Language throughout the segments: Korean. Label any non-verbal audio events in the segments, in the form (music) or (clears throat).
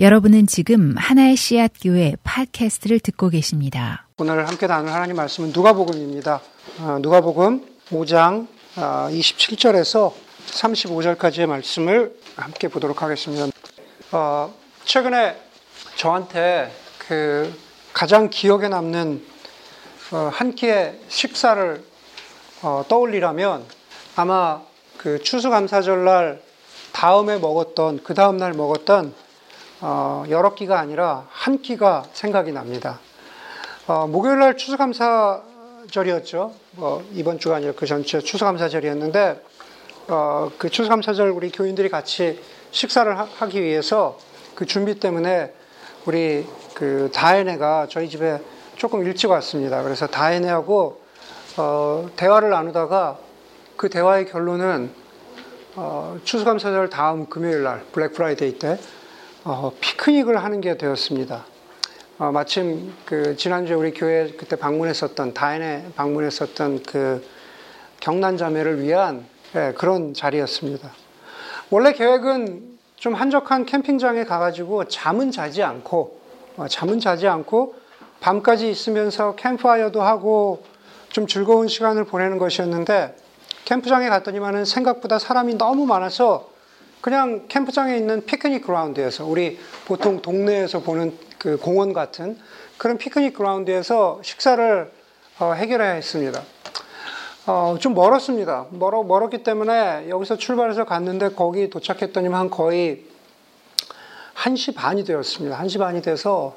여러분은 지금 하나의 씨앗 교회 팟캐스트를 듣고 계십니다. 오늘 함께 나눌 하나님 말씀은 누가복음입니다. 어, 누가복음 5장 27절에서 35절까지의 말씀을 함께 보도록 하겠습니다. 어, 최근에 저한테 그 가장 기억에 남는 어, 한 끼의 식사를 어, 떠올리라면 아마 그 추수감사절날 다음에 먹었던 그 다음 날 먹었던 어, 여러 끼가 아니라 한 끼가 생각이 납니다. 어, 목요일 날 추수감사절이었죠. 뭐 이번 주가 아니라 그 전체 추수감사절이었는데 어, 그 추수감사절 우리 교인들이 같이 식사를 하, 기 위해서 그 준비 때문에 우리 그 다혜네가 저희 집에 조금 일찍 왔습니다. 그래서 다혜네하고 어, 대화를 나누다가 그 대화의 결론은 어, 추수감사절 다음 금요일 날 블랙 프라이데이 때 어, 피크닉을 하는 게 되었습니다. 어, 마침 그 지난주에 우리 교회 그때 방문했었던 다인에 방문했었던 그 경난 자매를 위한 예, 그런 자리였습니다. 원래 계획은 좀 한적한 캠핑장에 가가지고 잠은 자지 않고 어, 잠은 자지 않고 밤까지 있으면서 캠프파이어도 하고 좀 즐거운 시간을 보내는 것이었는데 캠프장에 갔더니만은 생각보다 사람이 너무 많아서 그냥 캠프장에 있는 피크닉 그라운드에서 우리 보통 동네에서 보는 그 공원 같은 그런 피크닉 그라운드에서 식사를 어, 해결해야 했습니다. 어, 좀 멀었습니다. 멀어, 멀었기 때문에 여기서 출발해서 갔는데 거기 도착했더니만 거의 1시 반이 되었습니다. 1시 반이 돼서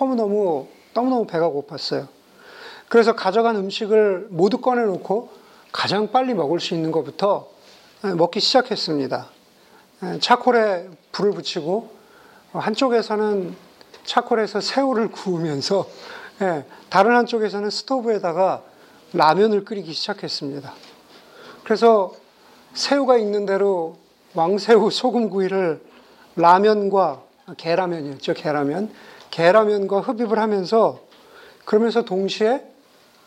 너무너무, 너무너무 배가 고팠어요. 그래서 가져간 음식을 모두 꺼내놓고 가장 빨리 먹을 수 있는 것부터 먹기 시작했습니다. 예, 차콜에 불을 붙이고 한쪽에서는 차콜에서 새우를 구우면서 예, 다른 한쪽에서는 스토브에다가 라면을 끓이기 시작했습니다. 그래서 새우가 있는 대로 왕새우 소금구이를 라면과 계라면이었죠. 계라면. 계라면과 흡입을 하면서 그러면서 동시에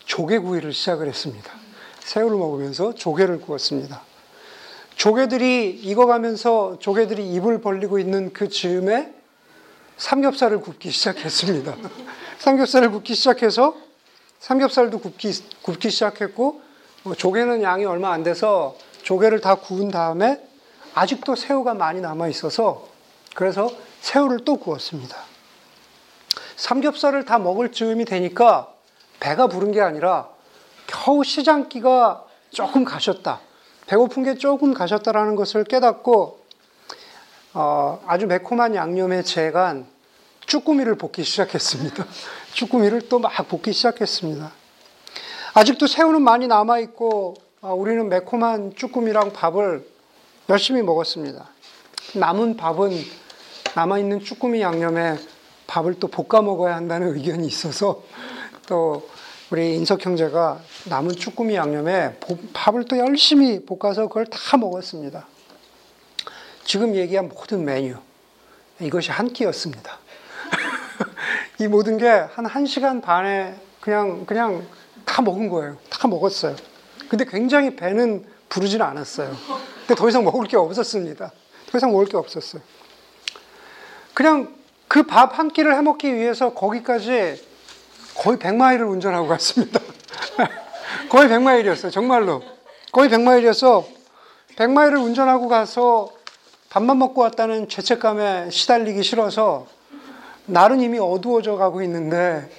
조개구이를 시작을 했습니다. 새우를 먹으면서 조개를 구웠습니다. 조개들이 익어가면서 조개들이 입을 벌리고 있는 그 즈음에 삼겹살을 굽기 시작했습니다. (laughs) 삼겹살을 굽기 시작해서 삼겹살도 굽기, 굽기 시작했고 뭐 조개는 양이 얼마 안 돼서 조개를 다 구운 다음에 아직도 새우가 많이 남아 있어서 그래서 새우를 또 구웠습니다. 삼겹살을 다 먹을 즈음이 되니까 배가 부른 게 아니라 겨우 시장기가 조금 가셨다. 배고픈 게 조금 가셨다라는 것을 깨닫고 어, 아주 매콤한 양념에 재간 쭈꾸미를 볶기 시작했습니다. (laughs) 쭈꾸미를 또 막 볶기 시작했습니다. 아직도 새우는 많이 남아 있고 어, 우리는 매콤한 쭈꾸미랑 밥을 열심히 먹었습니다. 남은 밥은 남아 있는 쭈꾸미 양념에 밥을 또 볶아 먹어야 한다는 의견이 있어서 또 우리 인석 형제가 남은 쭈꾸미 양념에 밥을 또 열심히 볶아서 그걸 다 먹었습니다. 지금 얘기한 모든 메뉴, 이것이 한 끼였습니다. (laughs) 이 모든 게 한 1시간 반에 그냥, 그냥 다 먹은 거예요. 다 먹었어요. 근데 굉장히 배는 부르지는 않았어요. 근데 더 이상 먹을 게 없었습니다. 더 이상 먹을 게 없었어요. 그냥 그 밥 한 끼를 해먹기 위해서 거기까지 거의 100마일을 운전하고 갔습니다. 거의 100마일이었어요. 정말로. 거의 100마일이어서 100마일을 운전하고 가서 밥만 먹고 왔다는 죄책감에 시달리기 싫어서 날은 이미 어두워져 가고 있는데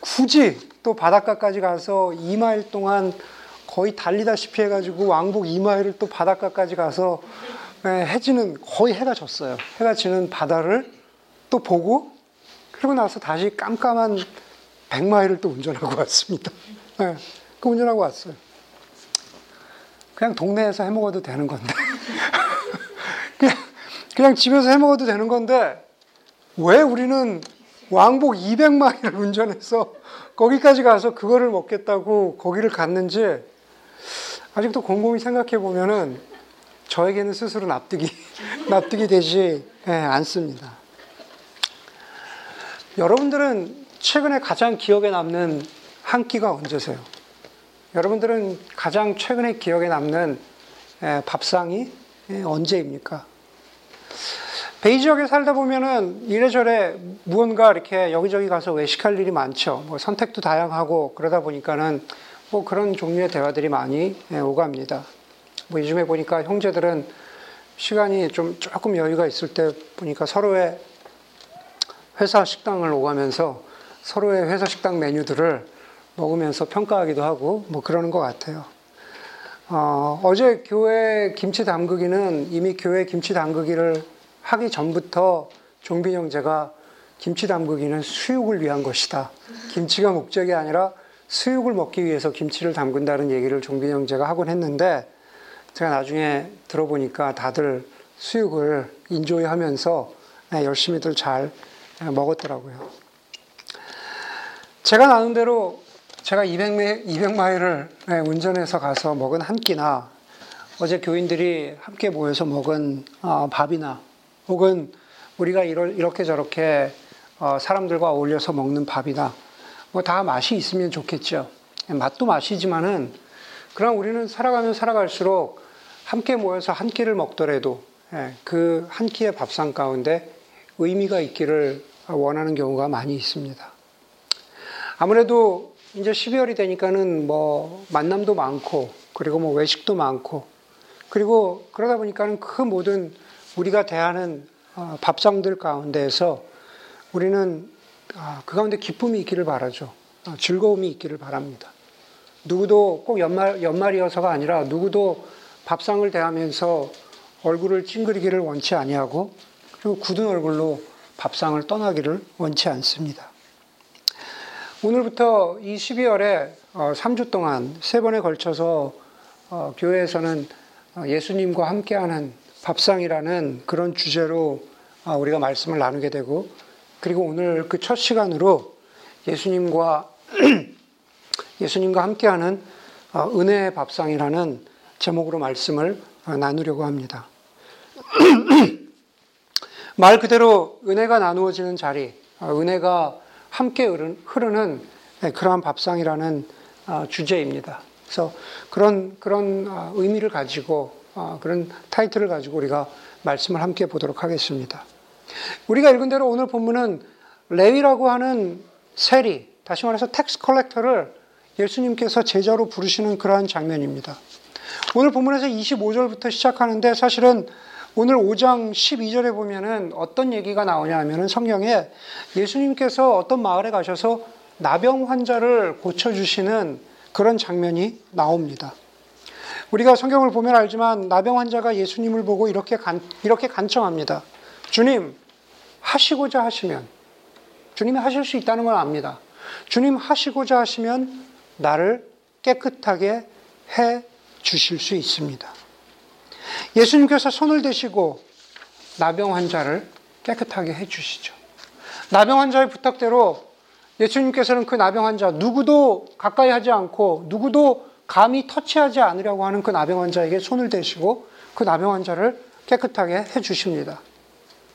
굳이 또 바닷가까지 가서 2마일 동안 거의 달리다시피 해가지고 왕복 2마일을 또 바닷가까지 가서 예, 해지는 거의 해가 졌어요. 해가 지는 바다를 또 보고 그리고 나서 다시 깜깜한 100마일을 또 운전하고 왔습니다. 네, 그 운전하고 왔어요. 그냥 동네에서 해 먹어도 되는 건데. (laughs) 그냥, 그냥 집에서 해 먹어도 되는 건데, 왜 우리는 왕복 200마일을 운전해서 거기까지 가서 그거를 먹겠다고 거기를 갔는지 아직도 곰곰이 생각해 보면은 저에게는 스스로 납득이, (laughs) 납득이 되지 네, 않습니다. 여러분들은 최근에 가장 기억에 남는 한 끼가 언제세요? 여러분들은 가장 최근에 기억에 남는 밥상이 언제입니까? 베이 지역에 살다 보면은 이래저래 무언가 이렇게 여기저기 가서 외식할 일이 많죠. 뭐 선택도 다양하고 그러다 보니까는 뭐 그런 종류의 대화들이 많이 예, 오갑니다. 뭐 요즘에 보니까 형제들은 시간이 좀 조금 여유가 있을 때 보니까 서로의 회사 식당을 오가면서 서로의 회사 식당 메뉴들을 먹으면서 평가하기도 하고 뭐 그러는 것 같아요. 어, 어제 교회 김치 담그기는 이미 교회 김치 담그기를 하기 전부터 종빈 형제가 김치 담그기는 수육을 위한 것이다. 김치가 목적이 아니라 수육을 먹기 위해서 김치를 담근다는 얘기를 종빈 형제가 하곤 했는데 제가 나중에 들어보니까 다들 수육을 인조이 하면서 네, 열심히들 잘 먹었더라고요. 제가 나눈 대로 제가 200, 200마일을 운전해서 가서 먹은 한 끼나 어제 교인들이 함께 모여서 먹은 어, 밥이나 혹은 우리가 이렇게 저렇게 어, 사람들과 어울려서 먹는 밥이나 뭐 다 맛이 있으면 좋겠죠. 맛도 맛이지만은 그럼 우리는 살아가면 살아갈수록 함께 모여서 한 끼를 먹더라도 예, 그한 끼의 밥상 가운데 의미가 있기를 원하는 경우가 많이 있습니다. 아무래도 이제 12월이 되니까는 뭐 만남도 많고 그리고 뭐 외식도 많고 그리고 그러다 보니까는 그 모든 우리가 대하는 어, 밥상들 가운데에서 우리는 아, 그 가운데 기쁨이 있기를 바라죠. 어, 즐거움이 있기를 바랍니다. 누구도 꼭 연말, 연말이어서가 아니라 누구도 밥상을 대하면서 얼굴을 찡그리기를 원치 아니하고 그리고 굳은 얼굴로 밥상을 떠나기를 원치 않습니다. 오늘부터 이 12월에 3주 어, 동안 세 번에 걸쳐서 교회에서는 예수님과 함께하는 밥상이라는 그런 주제로 아, 우리가 말씀을 나누게 되고 그리고 오늘 그 첫 시간으로 예수님과 (clears throat) 예수님과 함께하는 아, 은혜의 밥상이라는 제목으로 말씀을 아, 나누려고 합니다. (clears throat) 말 그대로 은혜가 나누어지는 자리, 은혜가 함께 흐르는 네, 그러한 밥상이라는 주제입니다. 그래서 그런 그런 의미를 가지고 아, 그런 타이틀을 가지고 우리가 말씀을 함께 보도록 하겠습니다. 우리가 읽은 대로 오늘 본문은 레위라고 하는 세리, 다시 말해서 tax collector를 예수님께서 제자로 부르시는 그러한 장면입니다. 오늘 본문에서 25절부터 시작하는데 사실은 오늘 5장 12절에 보면은 어떤 얘기가 나오냐 하면은 성경에 예수님께서 어떤 마을에 가셔서 나병 환자를 고쳐주시는 그런 장면이 나옵니다. 우리가 성경을 보면 알지만 나병 환자가 예수님을 보고 이렇게 간, 이렇게 간청합니다. 주님, 하시고자 하시면, 주님이 하실 수 있다는 걸 압니다. 주님 하시고자 하시면 나를 깨끗하게 해 주실 수 있습니다. 예수님께서 손을 대시고 나병 환자를 깨끗하게 해 주시죠. 나병 환자의 부탁대로 예수님께서는 그 나병 환자 누구도 가까이 하지 않고 누구도 감히 터치하지 않으려고 하는 그 나병 환자에게 손을 대시고 그 나병 환자를 깨끗하게 해 주십니다.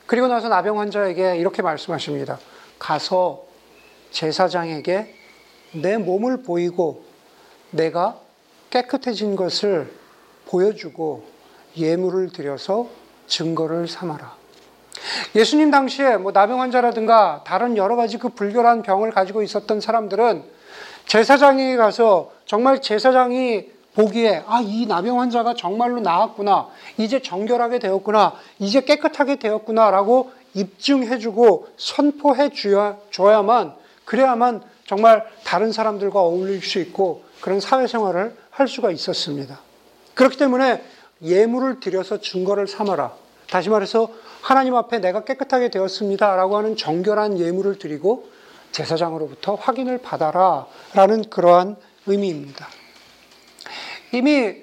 그리고 나서 나병 환자에게 이렇게 말씀하십니다. 가서 제사장에게 내 몸을 보이고 내가 깨끗해진 것을 보여주고 예물을 드려서 증거를 삼아라. 예수님 당시에 뭐 나병 환자라든가 다른 여러 가지 그 불결한 병을 가지고 있었던 사람들은 제사장에 가서 정말 제사장이 보기에 아, 이 나병 환자가 정말로 나았구나. 이제 정결하게 되었구나. 이제 깨끗하게 되었구나라고 입증해 주고 선포해 줘야만 그래야만 정말 다른 사람들과 어울릴 수 있고 그런 사회생활을 할 수가 있었습니다. 그렇기 때문에 예물을 드려서 증거를 삼아라. 다시 말해서 하나님 앞에 내가 깨끗하게 되었습니다라고 하는 정결한 예물을 드리고 제사장으로부터 확인을 받아라 라는 그러한 의미입니다. 이미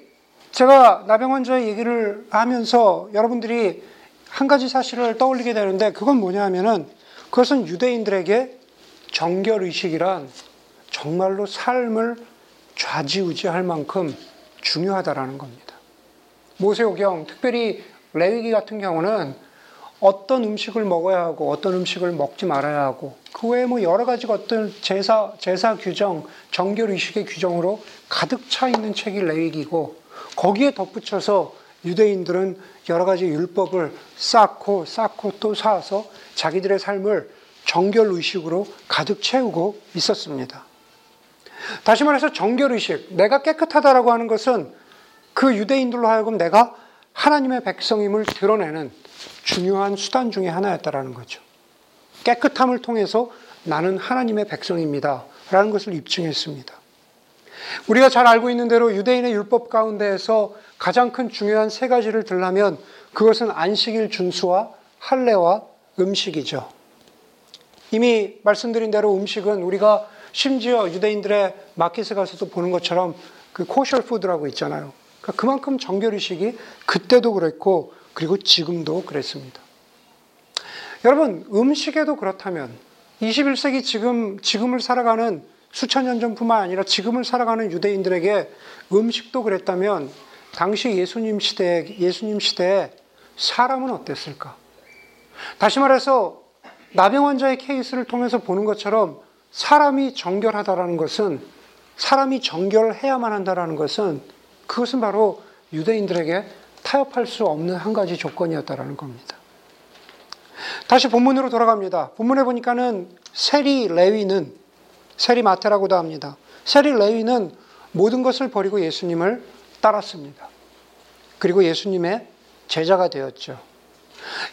제가 나병 환자의 얘기를 하면서 여러분들이 한 가지 사실을 떠올리게 되는데 그건 뭐냐 하면은 그것은 유대인들에게 정결의식이란 정말로 삶을 좌지우지할 만큼 중요하다라는 겁니다. 모세오경, 특별히 레위기 같은 경우는 어떤 음식을 먹어야 하고 어떤 음식을 먹지 말아야 하고 그 외에 뭐 여러 가지 어떤 제사 제사 규정, 정결 의식의 규정으로 가득 차 있는 책이 레위기고 거기에 덧붙여서 유대인들은 여러 가지 율법을 쌓고 쌓고 또 쌓아서 자기들의 삶을 정결 의식으로 가득 채우고 있었습니다. 다시 말해서 정결 의식, 내가 깨끗하다라고 하는 것은 그 유대인들로 하여금 내가 하나님의 백성임을 드러내는 중요한 수단 중의 하나였다라는 거죠. 깨끗함을 통해서 나는 하나님의 백성입니다. 라는 것을 입증했습니다. 우리가 잘 알고 있는 대로 유대인의 율법 가운데에서 가장 큰 중요한 세 가지를 들라면 그것은 안식일 준수와 할례와 음식이죠. 이미 말씀드린 대로 음식은 우리가 심지어 유대인들의 마켓에 가서도 보는 것처럼 그 코셜 푸드라고 있잖아요. 그러니까 그만큼 정결의식이 그때도 그랬고 그리고 지금도 그랬습니다. 여러분 음식에도 그렇다면 21세기 지금 지금을 살아가는 수천 년 전뿐만 아니라 지금을 살아가는 유대인들에게 음식도 그랬다면 당시 예수님 시대 예수님 시대에 사람은 어땠을까? 다시 말해서 나병 환자의 케이스를 통해서 보는 것처럼 사람이 정결하다라는 것은 사람이 정결해야만 한다라는 것은 그것은 바로 유대인들에게 타협할 수 없는 한 가지 조건이었다라는 겁니다. 다시 본문으로 돌아갑니다. 본문에 보니까는 세리 레위는 세리 마테라고도 합니다. 세리 레위는 모든 것을 버리고 예수님을 따랐습니다. 그리고 예수님의 제자가 되었죠.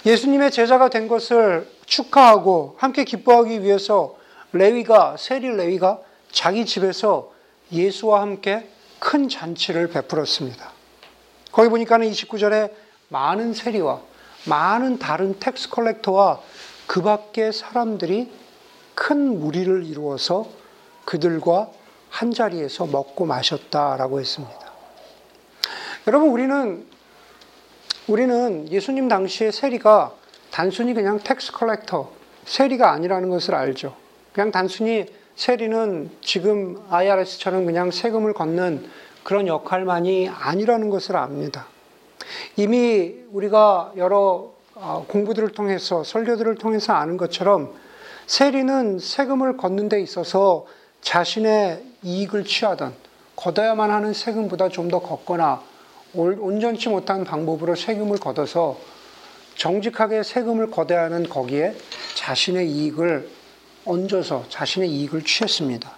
예수님의 제자가 된 것을 축하하고 함께 기뻐하기 위해서 레위가 세리 레위가 자기 집에서 예수와 함께 큰 잔치를 베풀었습니다. 거기 보니까는 29절에 많은 세리와 많은 다른 tax collector와 그 밖의 사람들이 큰 무리를 이루어서 그들과 한 자리에서 먹고 마셨다라고 했습니다. 여러분, 우리는, 우리는 예수님 당시에 세리가 단순히 그냥 tax collector, 세리가 아니라는 것을 알죠. 그냥 단순히 세리는 지금 IRS처럼 그냥 세금을 걷는 그런 역할만이 아니라는 것을 압니다. 이미 우리가 여러 어, 공부들을 통해서 설교들을 통해서 아는 것처럼 세리는 세금을 걷는 데 있어서 자신의 이익을 취하던 걷어야만 하는 세금보다 좀 더 걷거나 온전치 못한 방법으로 세금을 걷어서 정직하게 세금을 걷어야 하는 거기에 자신의 이익을 얹어서 자신의 이익을 취했습니다.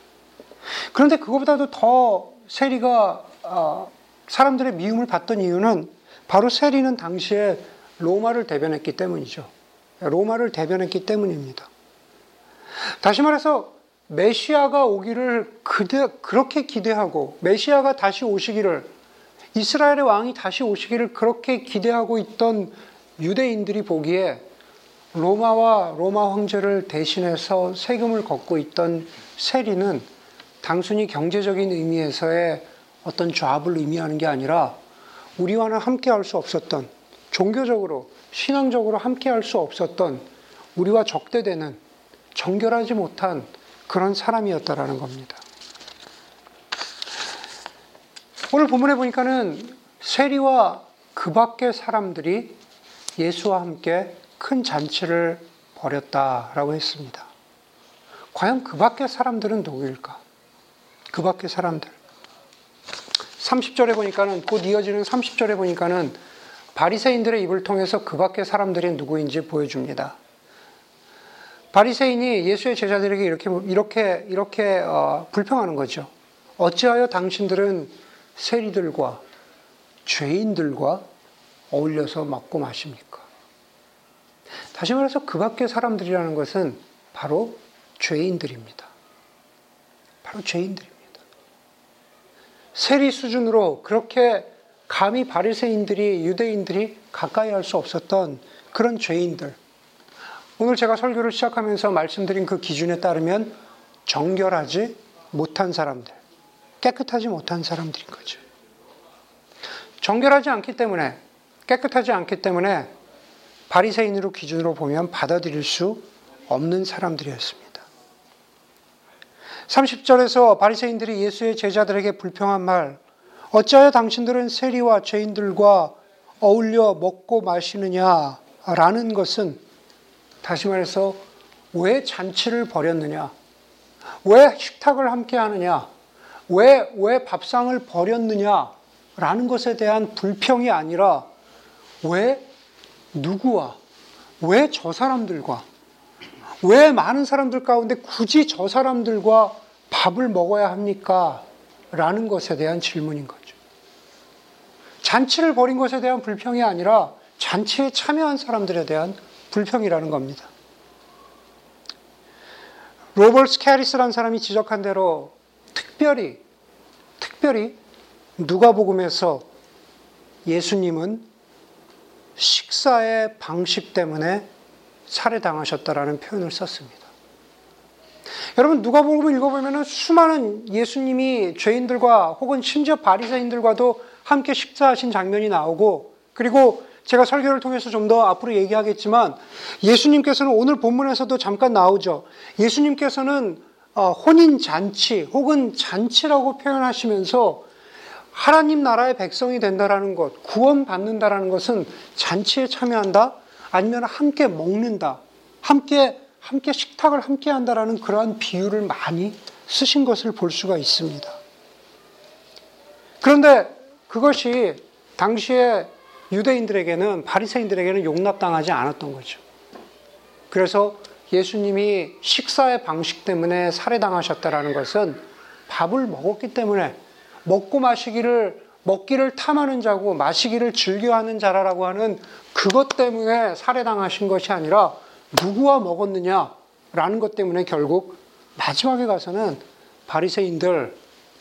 그런데 그것보다도 더 세리가 어, 사람들의 미움을 받던 이유는 바로 세리는 당시에 로마를 대변했기 때문이죠. 로마를 대변했기 때문입니다. 다시 말해서 메시아가 오기를 그대, 그렇게 기대하고 메시아가 다시 오시기를 이스라엘의 왕이 다시 오시기를 그렇게 기대하고 있던 유대인들이 보기에 로마와 로마 황제를 대신해서 세금을 걷고 있던 세리는 단순히 경제적인 의미에서의 어떤 좌합을 의미하는 게 아니라 우리와는 함께 할 수 없었던 종교적으로 신앙적으로 함께 할 수 없었던 우리와 적대되는 정결하지 못한 그런 사람이었다라는 겁니다. 오늘 본문에 보니까는 세리와 그 밖의 사람들이 예수와 함께 큰 잔치를 벌였다라고 했습니다. 과연 그 밖의 사람들은 누구일까? 그 밖의 사람들. 30절에 보니까는 곧 이어지는 30절에 보니까는 바리새인들의 입을 통해서 그 밖의 사람들이 누구인지 보여줍니다. 바리새인이 예수의 제자들에게 이렇게 이렇게 이렇게 어, 불평하는 거죠. 어찌하여 당신들은 세리들과 죄인들과 어울려서 먹고 마십니까? 다시 말해서 그 밖의 사람들이라는 것은 바로 죄인들입니다. 바로 죄인들입니다. 세리 수준으로 그렇게 감히 바리새인들이 유대인들이 가까이 할 수 없었던 그런 죄인들. 오늘 제가 설교를 시작하면서 말씀드린 그 기준에 따르면 정결하지 못한 사람들, 깨끗하지 못한 사람들인 거죠. 정결하지 않기 때문에 깨끗하지 않기 때문에 바리새인으로 기준으로 보면 받아들일 수 없는 사람들이었습니다. 30절에서 바리새인들이 예수의 제자들에게 불평한 말 어찌하여 당신들은 세리와 죄인들과 어울려 먹고 마시느냐라는 것은 다시 말해서 왜 잔치를 벌였느냐? 왜 식탁을 함께 하느냐? 왜, 왜 밥상을 벌였느냐? 라는 것에 대한 불평이 아니라 왜 누구와 왜 저 사람들과 왜 많은 사람들 가운데 굳이 저 사람들과 밥을 먹어야 합니까? 라는 것에 대한 질문인 거죠. 잔치를 벌인 것에 대한 불평이 아니라 잔치에 참여한 사람들에 대한 불평이라는 겁니다. 로버트 캐리스라는 사람이 지적한 대로 특별히 특별히 누가복음에서 예수님은 식사의 방식 때문에 살해당하셨다라는 표현을 썼습니다. 여러분 누가복음을 읽어보면 수많은 예수님이 죄인들과 혹은 심지어 바리새인들과도 함께 식사하신 장면이 나오고 그리고 제가 설교를 통해서 좀 더 앞으로 얘기하겠지만 예수님께서는 오늘 본문에서도 잠깐 나오죠. 예수님께서는 어, 혼인 잔치 혹은 잔치라고 표현하시면서 하나님 나라의 백성이 된다라는 것, 구원받는다라는 것은 잔치에 참여한다, 아니면 함께 먹는다, 함께 함께 식탁을 함께 한다라는 그러한 비유를 많이 쓰신 것을 볼 수가 있습니다. 그런데 그것이 당시에 유대인들에게는 바리새인들에게는 용납당하지 않았던 거죠. 그래서 예수님이 식사의 방식 때문에 살해당하셨다라는 것은 밥을 먹었기 때문에 먹고 마시기를 먹기를 탐하는 자고 마시기를 즐겨하는 자라라고 하는 그것 때문에 살해당하신 것이 아니라 누구와 먹었느냐라는 것 때문에 결국 마지막에 가서는 바리새인들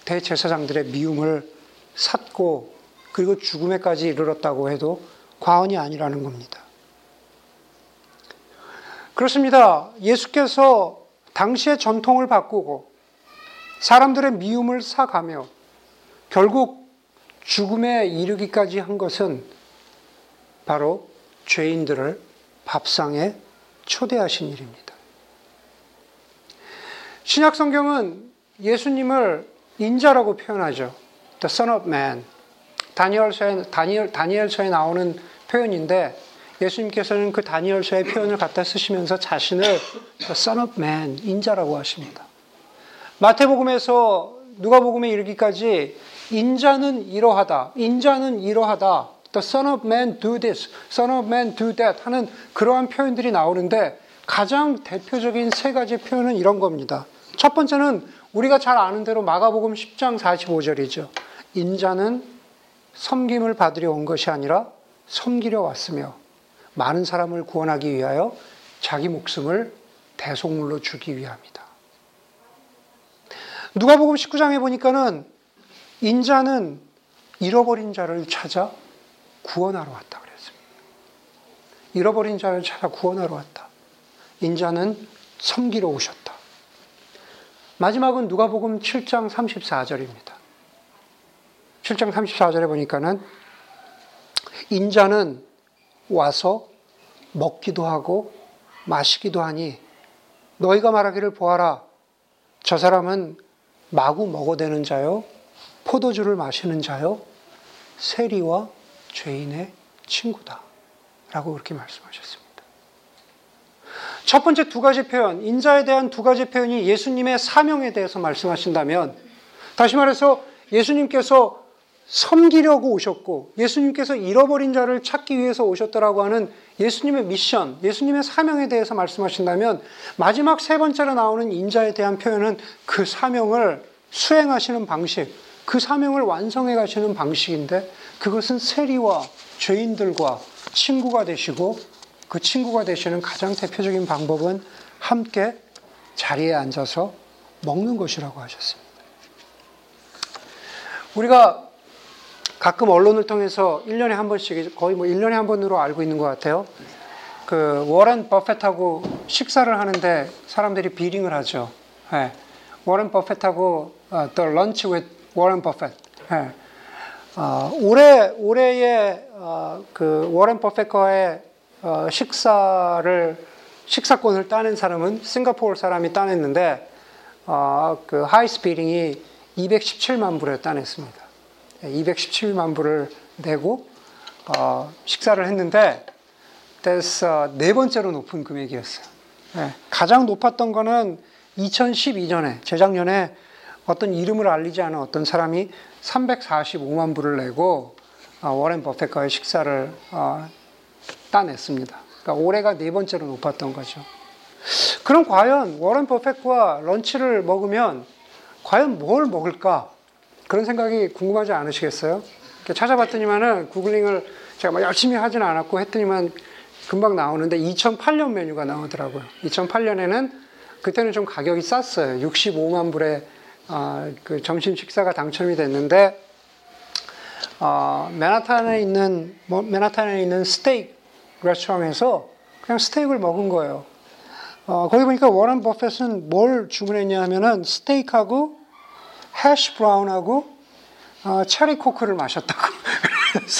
대제사장들의 미움을 샀고 그리고 죽음에까지 이르렀다고 해도 과언이 아니라는 겁니다. 그렇습니다. 예수께서 당시의 전통을 바꾸고 사람들의 미움을 사가며 결국 죽음에 이르기까지 한 것은 바로 죄인들을 밥상에 초대하신 일입니다. 신약 성경은 예수님을 인자라고 표현하죠. The Son of Man. 다니엘서에, 다니엘, 다니엘서에 나오는 표현인데 예수님께서는 그 다니엘서의 표현을 갖다 쓰시면서 자신을 The Son of Man, 인자라고 하십니다. 마태복음에서 누가복음에 이르기까지 인자는 이러하다, 인자는 이러하다, The Son of Man do this, Son of Man do that 하는 그러한 표현들이 나오는데 가장 대표적인 세 가지 표현은 이런 겁니다. 첫 번째는 우리가 잘 아는 대로 마가복음 10장 45절이죠. 인자는 섬김을 받으려 온 것이 아니라 섬기려 왔으며 많은 사람을 구원하기 위하여 자기 목숨을 대속물로 주기 위함이다. 누가복음 19장에 보니까는 인자는 잃어버린 자를 찾아 구원하러 왔다 그랬습니다. 잃어버린 자를 찾아 구원하러 왔다. 인자는 섬기러 오셨다. 마지막은 누가복음 7장 34절입니다. 7장 34절에 보니까는 인자는 와서 먹기도 하고 마시기도 하니 너희가 말하기를 보아라. 저 사람은 마구 먹어대는 자요, 포도주를 마시는 자요, 세리와 죄인의 친구다. 라고 그렇게 말씀하셨습니다. 첫 번째 두 가지 표현, 인자에 대한 두 가지 표현이 예수님의 사명에 대해서 말씀하신다면, 다시 말해서 예수님께서 섬기려고 오셨고, 예수님께서 잃어버린 자를 찾기 위해서 오셨다라고 하는 예수님의 미션, 예수님의 사명에 대해서 말씀하신다면, 마지막 세 번째로 나오는 인자에 대한 표현은 그 사명을 수행하시는 방식, 그 사명을 완성해 가시는 방식인데, 그것은 세리와 죄인들과 친구가 되시고 그 친구가 되시는 가장 대표적인 방법은 함께 자리에 앉아서 먹는 것이라고 하셨습니다. 우리가 가끔 언론을 통해서 1년에 한 번씩, 거의 뭐 1년에 한 번으로 알고 있는 것 같아요. 그, 워런 버핏하고 식사를 하는데 사람들이 비링을 하죠. 네. 워런 버핏하고 uh, The Warren Buffett. 네. 어, 올해 올해의 어, 그 워렌 버핏과의 어, 식사를 식사권을 따낸 사람은 싱가포르 사람이 따냈는데 어, 그 highest bidding이 217만 불에 따냈습니다. 217만 불을 내고 어, 식사를 했는데 그래서 네 번째로 높은 금액이었어요. 네, 가장 높았던 거는 2012년에 재작년에 어떤 이름을 알리지 않은 어떤 사람이 345만 불을 내고 어, 워렌 버핏과의 식사를 어, 따냈습니다. 그러니까 올해가 네 번째로 높았던 거죠. 그럼 과연 워렌 버핏과 런치를 먹으면 과연 뭘 먹을까? 그런 생각이 궁금하지 않으시겠어요? 찾아봤더니만은 구글링을 제가 막 열심히 하진 않았고 했더니만 금방 나오는데 2008년 메뉴가 나오더라고요. 2008년에는 그때는 좀 가격이 쌌어요. 65만 불에 어, 그 점심 식사가 당첨이 됐는데 어, 맨하탄에 있는 뭐, 맨하탄에 있는 스테이크 레스토랑에서 그냥 스테이크를 먹은 거예요. 어, 거기 보니까 워런 버핏은 뭘 주문했냐 하면은 스테이크하고 해시 브라운하고 어, Cherry Coke를 마셨다고.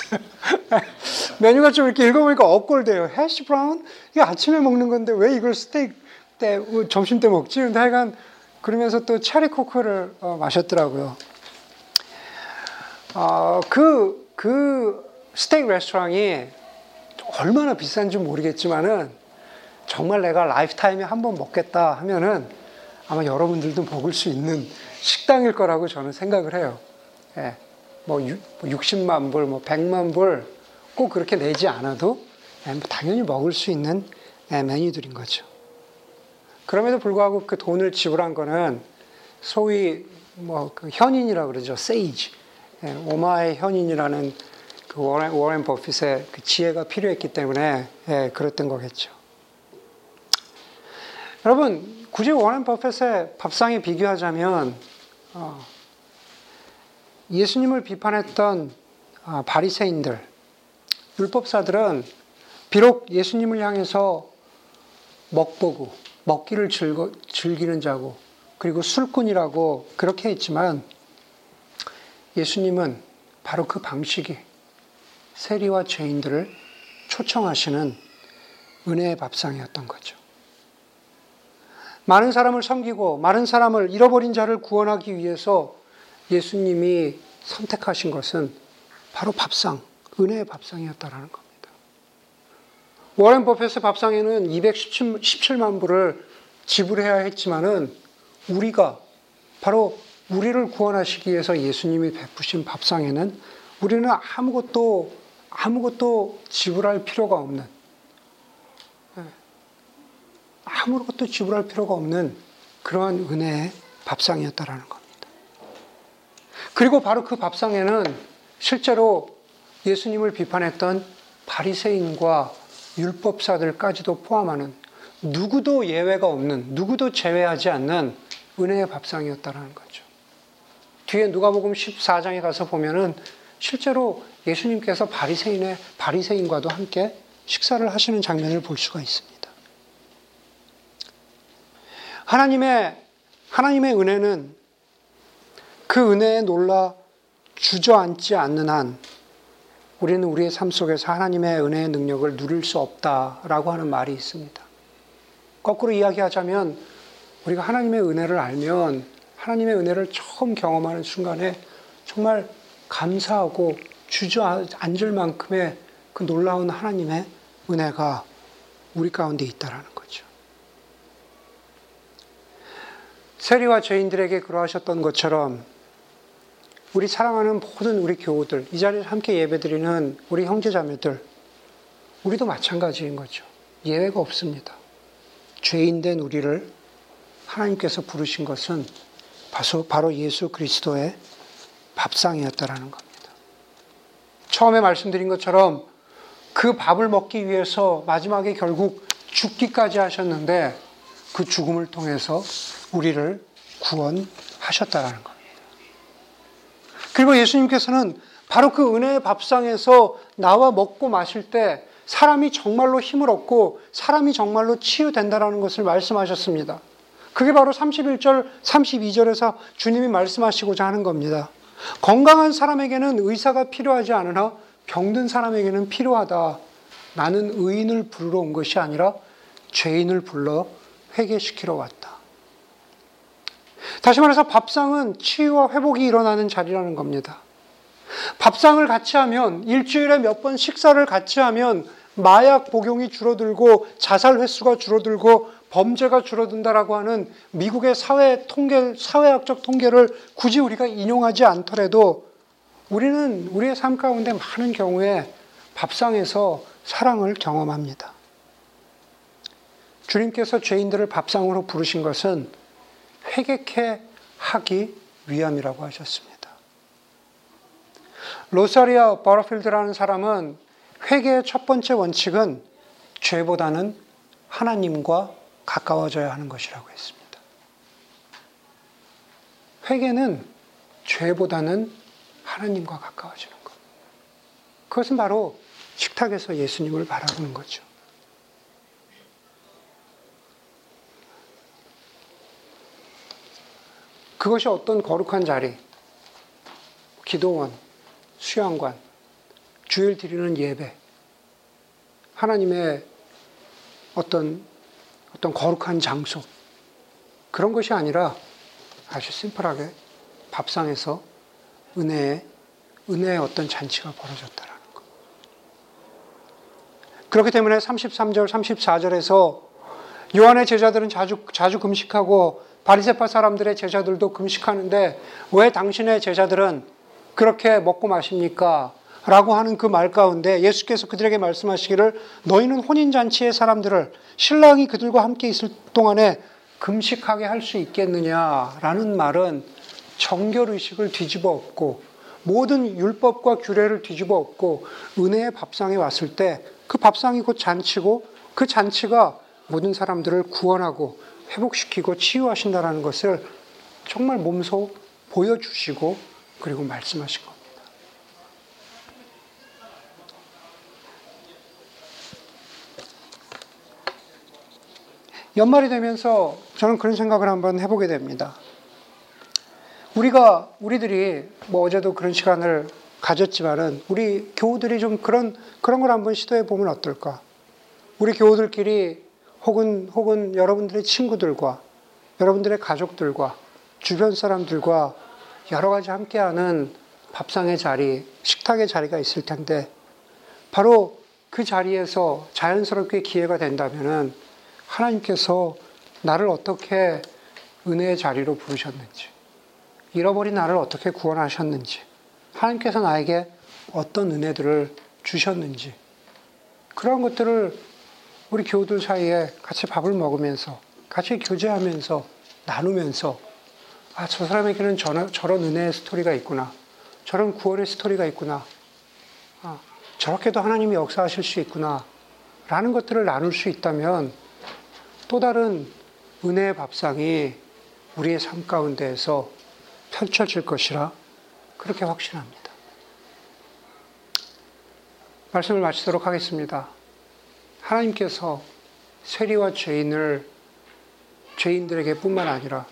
(laughs) 메뉴가 좀 이렇게 읽어보니까 업골돼요. hash brown? 이게 아침에 먹는 건데 왜 이걸 스테이크 때, 뭐 점심 때 먹지? 근데 하여간 그러면서 또 Cherry Coke를 어, 마셨더라고요. 어, 그, 그 스테이크 레스토랑이 얼마나 비싼지 모르겠지만은 정말 내가 lifetime에 한 번 먹겠다 하면은 아마 여러분들도 먹을 수 있는 식당일 거라고 저는 생각을 해요. 예. 뭐 60만 뭐 불, 뭐 100만 불 꼭 그렇게 내지 않아도 예, 뭐 당연히 먹을 수 있는 예, 메뉴들인 거죠. 그럼에도 불구하고 그 돈을 지불한 거는 소위 뭐 그 현인이라고 그러죠. 세이지. 예, 오마의 현인이라는 그 워렌, 워렌 버핏의 그 지혜가 필요했기 때문에 예, 그랬던 거겠죠. 여러분, 굳이 워렌 버핏의 밥상에 비교하자면 어, 예수님을 비판했던 어, 바리새인들, 율법사들은 비록 예수님을 향해서 먹보고 먹기를 즐거, 즐기는 자고 그리고 술꾼이라고 그렇게 했지만 예수님은 바로 그 방식이 세리와 죄인들을 초청하시는 은혜의 밥상이었던 거죠. 많은 사람을 섬기고 많은 사람을 잃어버린 자를 구원하기 위해서 예수님이 선택하신 것은 바로 밥상, 은혜의 밥상이었다라는 겁니다. 워렌 버핏의 밥상에는 217만 불을 지불해야 했지만은 우리가 바로 우리를 구원하시기 위해서 예수님이 베푸신 밥상에는 우리는 아무것도 아무것도 지불할 필요가 없는 예, 아무것도 지불할 필요가 없는 그러한 은혜의 밥상이었다라는 겁니다. 그리고 바로 그 밥상에는 실제로 예수님을 비판했던 바리새인과 율법사들까지도 포함하는 누구도 예외가 없는 누구도 제외하지 않는 은혜의 밥상이었다라는 거죠. 뒤에 누가복음 14장에 가서 보면은 실제로 예수님께서 바리새인의 바리새인과도 함께 식사를 하시는 장면을 볼 수가 있습니다. 하나님의 하나님의 은혜는 그 은혜에 놀라 주저앉지 않는 한 우리는 우리의 삶 속에서 하나님의 은혜의 능력을 누릴 수 없다라고 하는 말이 있습니다. 거꾸로 이야기하자면 우리가 하나님의 은혜를 알면 하나님의 은혜를 처음 경험하는 순간에 정말 감사하고 주저앉을 만큼의 그 놀라운 하나님의 은혜가 우리 가운데 있다라는 거죠. 세리와 죄인들에게 그러하셨던 것처럼 우리 사랑하는 모든 우리 교우들, 이 자리에 함께 예배드리는 우리 형제자매들, 우리도 마찬가지인 거죠. 예외가 없습니다. 죄인된 우리를 하나님께서 부르신 것은 바로 예수 그리스도의 밥상이었다라는 겁니다. 처음에 말씀드린 것처럼 그 밥을 먹기 위해서 마지막에 결국 죽기까지 하셨는데 그 죽음을 통해서 우리를 구원하셨다라는 겁니다. 그리고 예수님께서는 바로 그 은혜의 밥상에서 나와 먹고 마실 때 사람이 정말로 힘을 얻고 사람이 정말로 치유된다라는 것을 말씀하셨습니다. 그게 바로 31절, 32절에서 주님이 말씀하시고자 하는 겁니다. 건강한 사람에게는 의사가 필요하지 않으나 병든 사람에게는 필요하다. 나는 의인을 부르러 온 것이 아니라 죄인을 불러 회개시키러 왔다. 다시 말해서 밥상은 치유와 회복이 일어나는 자리라는 겁니다. 밥상을 같이 하면 일주일에 몇 번 식사를 같이 하면 마약 복용이 줄어들고 자살 횟수가 줄어들고 범죄가 줄어든다라고 하는 미국의 사회 통계 사회학적 통계를 굳이 우리가 인용하지 않더라도 우리는 우리의 삶 가운데 많은 경우에 밥상에서 사랑을 경험합니다. 주님께서 죄인들을 밥상으로 부르신 것은 회개케 하기 위함이라고 하셨습니다. 로사리아 버러필드라는 사람은 회개의 첫 번째 원칙은 죄보다는 하나님과 가까워져야 하는 것이라고 했습니다. 회개는 죄보다는 하나님과 가까워지는 것. 그것은 바로 식탁에서 예수님을 바라보는 거죠. 그것이 어떤 거룩한 자리, 기도원, 수양관, 주일 드리는 예배, 하나님의 어떤 어떤 거룩한 장소 그런 것이 아니라 아주 심플하게 밥상에서 은혜의 은혜의 어떤 잔치가 벌어졌다라는 것. 그렇기 때문에 33절, 34절에서 요한의 제자들은 자주 자주 금식하고 바리새파 사람들의 제자들도 금식하는데 왜 당신의 제자들은 그렇게 먹고 마십니까? 라고 하는 그 말 가운데 예수께서 그들에게 말씀하시기를 너희는 혼인잔치의 사람들을 신랑이 그들과 함께 있을 동안에 금식하게 할 수 있겠느냐라는 말은 정결의식을 뒤집어 엎고 모든 율법과 규례를 뒤집어 엎고 은혜의 밥상에 왔을 때 그 밥상이 곧 잔치고 그 잔치가 모든 사람들을 구원하고 회복시키고 치유하신다라는 것을 정말 몸소 보여주시고 그리고 말씀하신 겁니다. 연말이 되면서 저는 그런 생각을 한번 해보게 됩니다. 우리가, 우리들이 뭐 어제도 그런 시간을 가졌지만은 우리 교우들이 좀 그런, 그런 걸 한번 시도해 보면 어떨까? 우리 교우들끼리 혹은, 혹은 여러분들의 친구들과 여러분들의 가족들과 주변 사람들과 여러 가지 함께하는 밥상의 자리, 식탁의 자리가 있을 텐데 바로 그 자리에서 자연스럽게 기회가 된다면은 하나님께서 나를 어떻게 은혜의 자리로 부르셨는지, 잃어버린 나를 어떻게 구원하셨는지, 하나님께서 나에게 어떤 은혜들을 주셨는지, 그런 것들을 우리 교우들 사이에 같이 밥을 먹으면서, 같이 교제하면서, 나누면서, 아, 저 사람에게는 저런, 저런 은혜의 스토리가 있구나. 저런 구원의 스토리가 있구나. 아, 저렇게도 하나님이 역사하실 수 있구나. 라는 것들을 나눌 수 있다면 또 다른 은혜의 밥상이 우리의 삶 가운데에서 펼쳐질 것이라 그렇게 확신합니다. 말씀을 마치도록 하겠습니다. 하나님께서 세리와 죄인을 죄인들에게 뿐만 아니라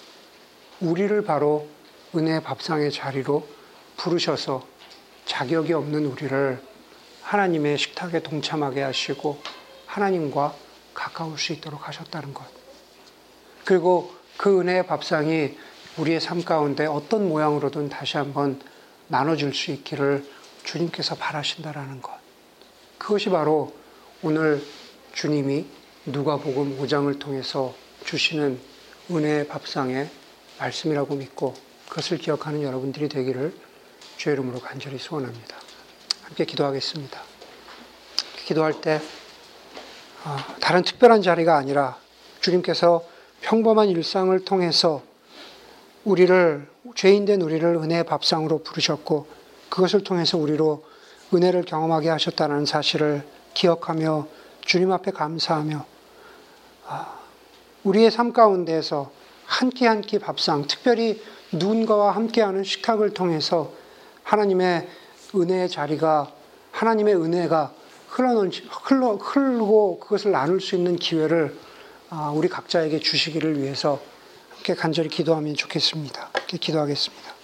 우리를 바로 은혜의 밥상의 자리로 부르셔서 자격이 없는 우리를 하나님의 식탁에 동참하게 하시고 하나님과 가까울 수 있도록 하셨다는 것. 그리고 그 은혜의 밥상이 우리의 삶 가운데 어떤 모양으로든 다시 한번 나눠줄 수 있기를 주님께서 바라신다라는 것. 그것이 바로 오늘 주님이 누가복음 5장을 통해서 주시는 은혜의 밥상의 말씀이라고 믿고 그것을 기억하는 여러분들이 되기를 주의 이름으로 간절히 소원합니다. 함께 기도하겠습니다. 기도할 때 어, 다른 특별한 자리가 아니라 주님께서 평범한 일상을 통해서 우리를 죄인된 우리를 은혜의 밥상으로 부르셨고 그것을 통해서 우리로 은혜를 경험하게 하셨다는 사실을 기억하며 주님 앞에 감사하며 아, 우리의 삶 가운데에서 한 끼 한 끼 밥상, 특별히 누군가와 함께하는 식탁을 통해서 하나님의 은혜의 자리가 하나님의 은혜가 흘러는 흘러 흘고 그것을 나눌 수 있는 기회를 아, 우리 각자에게 주시기를 위해서 함께 간절히 기도하면 좋겠습니다. 함께 기도하겠습니다.